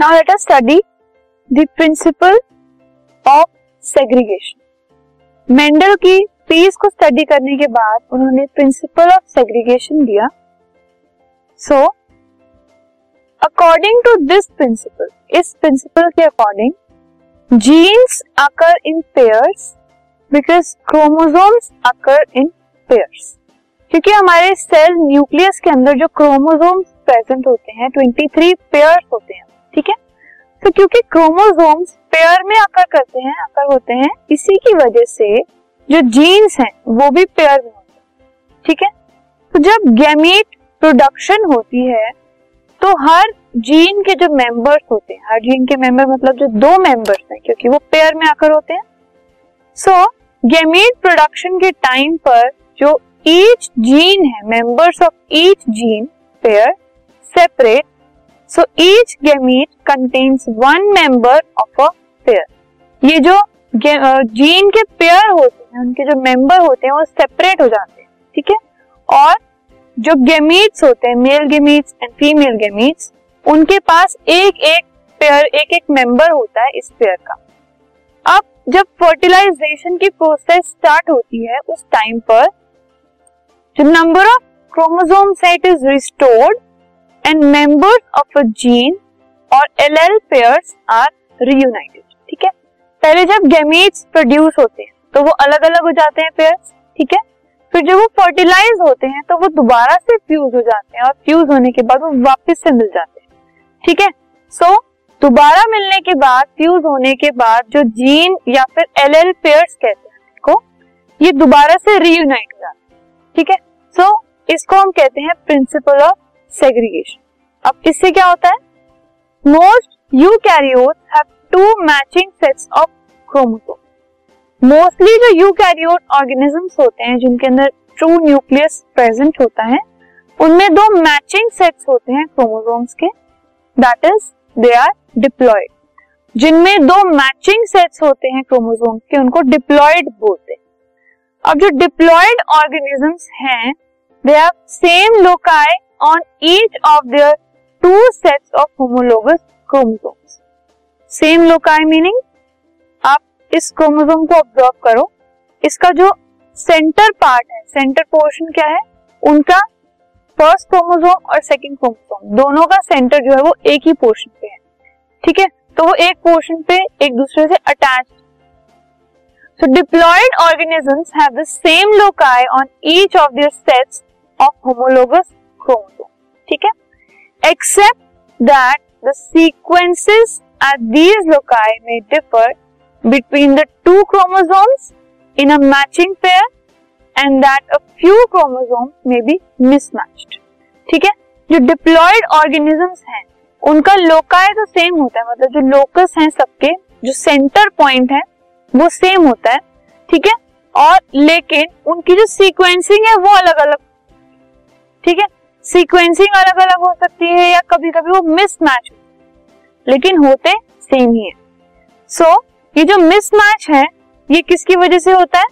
Now let us study the principle of segregation Mendel की peas को study करने के बाद उन्होंने प्रिंसिपल ऑफ़ सेग्रीगेशन दिया। So according to this principle इस प्रिंसिपल के according genes occur in pairs because chromosomes occur in pairs क्योंकि हमारे सेल न्यूक्लियस के अंदर जो क्रोमोसोम्स प्रेजेंट होते हैं 23 पेयर्स होते हैं ठीक है? तो क्योंकि क्रोमोसोम्स पेयर में आकर करते हैं, आकर होते हैं, इसी की वजह से जो जीन्स हैं, वो भी पेयर में होते ठीक है? तो जब गैमीट प्रोडक्शन होती है तो हर जीन के जो मेंबर्स होते हैं, हर जीन के मेंबर मतलब जो दो मेंबर्स हैं, क्योंकि वो पेयर में आकर होते हैं। सो गैमीट प्रोडक्शन के टाइम पर जो ईच जीन है members of each gene pair separate so each gamete contains one member of a pair ये जो जीन के पेयर होते हैं, उनके जो मेंबर होते हैं, वो सेपरेट हो जाते हैं, ठीक है? और जो गेमीट्स होते हैं male gametes and female gametes उनके पास एक एक पेयर एक एक मेंबर होता है इस पेयर का। अब जब फर्टिलाइजेशन की प्रोसेस स्टार्ट होती है, उस टाइम पर जो नंबर ऑफ़ क्रोमोसोम्स है it is restored and members of a gene और allele pairs are reunited ठीक है? पहले जब गैमीट्स प्रोड्यूस होते हैं तो वो अलग अलग हो जाते हैं पेयर्स ठीक है? फिर जब वो फर्टिलाइज होते हैं तो वो दोबारा से फ्यूज हो जाते हैं और फ्यूज होने के बाद वो वापस से मिल जाते हैं ठीक है? सो so, दोबारा मिलने के बाद फ्यूज होने के बाद जो जीन या फिर एल एल पेयर्स कहते हैं इसको ये दोबारा से रीयूनाइट हो जाते हैं ठीक है? सो so, इसको हम कहते हैं प्रिंसिपल ऑफ़ सेग्रीगेशन अब इससे क्या होता है? Most eukaryote have two matching sets of chromosome mostly जो यू कैरियोट ऑर्गेनिजम्स होते हैं, जिनके अंदर ट्रू न्यूक्लियस प्रेजेंट होता है, उनमें दो मैचिंग सेट्स होते हैं क्रोमोसोम्स के. That is they are diploid जिनमें दो मैचिंग सेट्स होते हैं क्रोमोसोम्स के, उनको डिप्लॉयड बोलते हैं. अब जो डिप्लॉयड ऑर्गेनिजम्स हैं they have same loci on each of their two sets of homologous chromosomes. Same loci meaning आप इस क्रोमोसोम को ऑब्ज़र्व करो। इसका जो सेंटर पार्ट है सेंटर पोर्शन क्या है? उनका फ़र्स्ट क्रोमोसोम और सेकंड क्रोमोसोम दोनों का सेंटर जो है वो एक ही पोर्शन पे है। ठीक है? तो वो एक पोर्शन पे एक दूसरे से attach so diploid organisms have the same loci on each of their sets of homologous chromosome ठीक है? Except that the sequences at these loci में differ between the two chromosomes in a matching pair and that a few chromosomes में be mismatched ठीक है? जो diploid organisms हैं, उनका लोकाय तो सेम होता है मतलब जो लोकस हैं सबके, जो सेंटर पॉइंट है, वो सेम होता है, ठीक है? और लेकिन उनकी जो सीक्वेंसिंग है वो अलग अलग ठीक है? सीक्वेंसिंग अलग अलग हो सकती है या कभी कभी वो मिसमैच लेकिन होते सेम ही है। सो so, ये जो मिसमैच है ये किसकी वजह से होता है?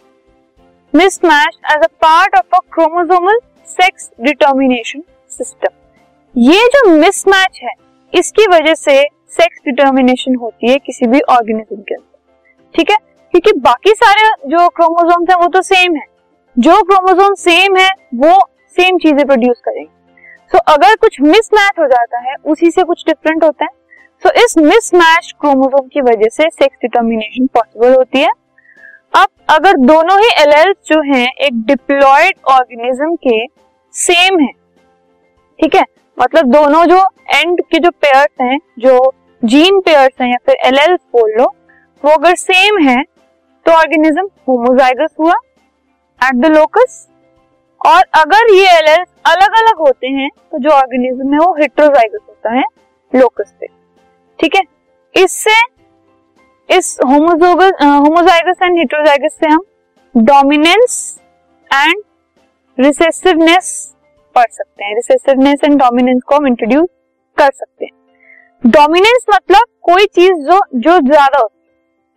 Mismatch as a part of a chromosomal sex determination system ये जो मिसमैच है इसकी वजह से सेक्स डिटर्मिनेशन होती है किसी भी ऑर्गेनिज्म के अंदर। ठीक है? क्योंकि बाकी सारे जो क्रोमोसोम्स हैं वो तो सेम है। जो क्रोमोसोम सेम है वो सेम चीज़ें प्रोड्यूस करेंगे। So, अगर कुछ मिसमैच हो जाता है उसी से कुछ डिफरेंट होता है। सो so, इस मिसमैच क्रोमोसोम की वजह से सेक्स डिटर्मिनेशन पॉसिबल होती है। अब अगर दोनों ही एल जो हैं एक डिप्लॉयड ऑर्गेनिज्म के सेम है ठीक है? मतलब दोनों जो एंड के जो पेयर्स हैं जो जीन पेयर्स हैं या फिर एल बोल लो वो अगर सेम है तो ऑर्गेनिज्म होमोजाइगस हुआ एट द लोकस और अगर ये एल अलग अलग होते हैं तो जो ऑर्गेनिज्म है वो हेट्रोजाइगस होता है लोकस पे। ठीक है? इससे, इस होमोजोगस होमोजाइगस एंड हेट्रोजाइगस से हम डोमिनेंस एंड रिसेसिवनेस पढ़ सकते हैं। रिसेसिवनेस एंड डोमिनेंस को हम इंट्रोड्यूस कर सकते हैं। डोमिनेंस मतलब कोई चीज़ जो जो ज़्यादा होती है।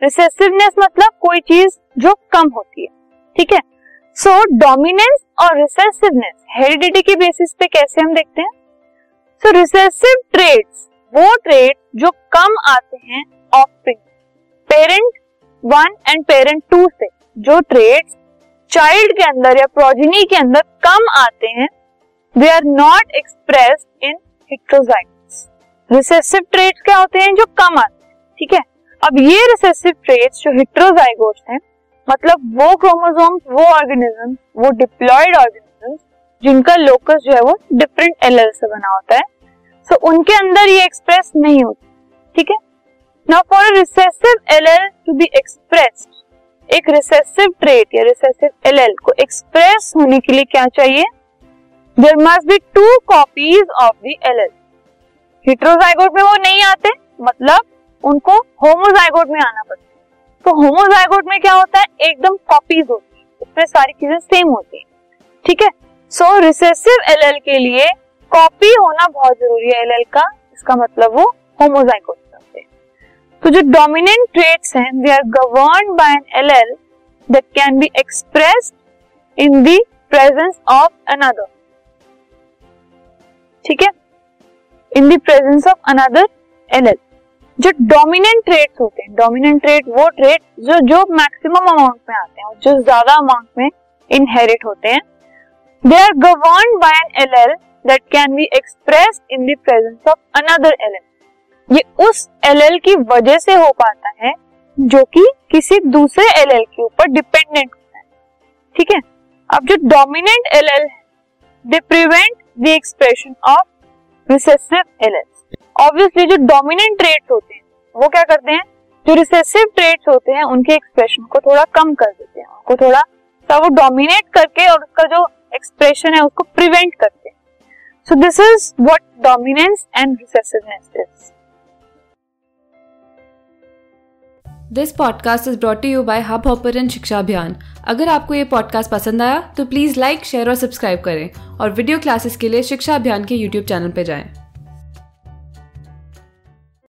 रिसेसिवनेस मतलब कोई चीज़ जो कम होती है। ठीक है? सो डोमिनेंस और रिसेसिवनेस हेरिडिटी के बेसिस पे कैसे हम देखते हैं? सो रिसेसिव ट्रेड्स वो ट्रेट जो कम आते हैं of parent one and parent two से, जो ट्रेड्स चाइल्ड के अंदर या प्रोजिनी के अंदर कम आते हैं they are not express in heterozygous recessive traits क्या होते हैं? जो कम आते हैं, ठीक है? अब ये रिसेसिव ट्रेड्स जो हेट्रोजाइगोट्स हैं मतलब वो क्रोमोसोम्स वो ऑर्गेनिज्म वो डिप्लॉयड ऑर्गेनिज्म जिनका लोकस जो है वो डिफरेंट एल से बना होता है। सो so, उनके अंदर ये एक्सप्रेस नहीं होती ठीक है? Now for recessive allele to be expressed एक रिसेसिव ट्रेट या रिसेसिव एल को एक्सप्रेस होने के लिए क्या चाहिए? There must be two copies of the allele heterozygote में वो नहीं आते मतलब उनको होमोजाइगोट में आना पड़ता तो होमोजाइगोट में क्या होता है? एकदम कॉपीज होती है। उसमें सारी चीज़ें सेम होती है। ठीक है? सो रिसेसिव एल के लिए कॉपी होना बहुत ज़रूरी है एल का। इसका मतलब वो होमोजाइगोट तो जो डोमिनेंट ट्रेट्स हैं they are govern by an allele that can be expressed in the presence of another ठीक है? In the presence of another allele जो डोमिनेंट ट्रेट्स होते हैं डोमिनेंट ट्रेड वो ट्रेड जो जो मैक्सिमम अमाउंट में आते हैं, जो ज़्यादा अमाउंट में इनहेरिट होते हैं they are govern by an allele that can be express in the presence of another allele ये उस एल एल की वजह से हो पाता है, जो कि किसी दूसरे एल एल के ऊपर डिपेंडेंट होता है। ठीक है? अब जो डोमिनेंट एल एल है they prevent the expression of recessive alleles obviously जो डोमिनेंट ट्रेट्स होते हैं, वो क्या करते हैं? जो रिसेसिव ट्रेट्स होते हैं, उनके एक्सप्रेशन को थोड़ा कम कर देते हैं, उनको थोड़ा सा वो डोमिनेट करके और उसका जो एक्सप्रेशन है, उसको प्रिवेंट करते हैं। So this is what dominance and recessiveness is this podcast is brought you by Hubhopper Shiksha Abhiyan अगर आपको ये पॉडकास्ट पसंद आया तो प्लीज़ लाइक शेयर और सब्सक्राइब करें। और वीडियो क्लासेस के लिए शिक्षा अभियान के यूट्यूब चैनल पर जाएँ।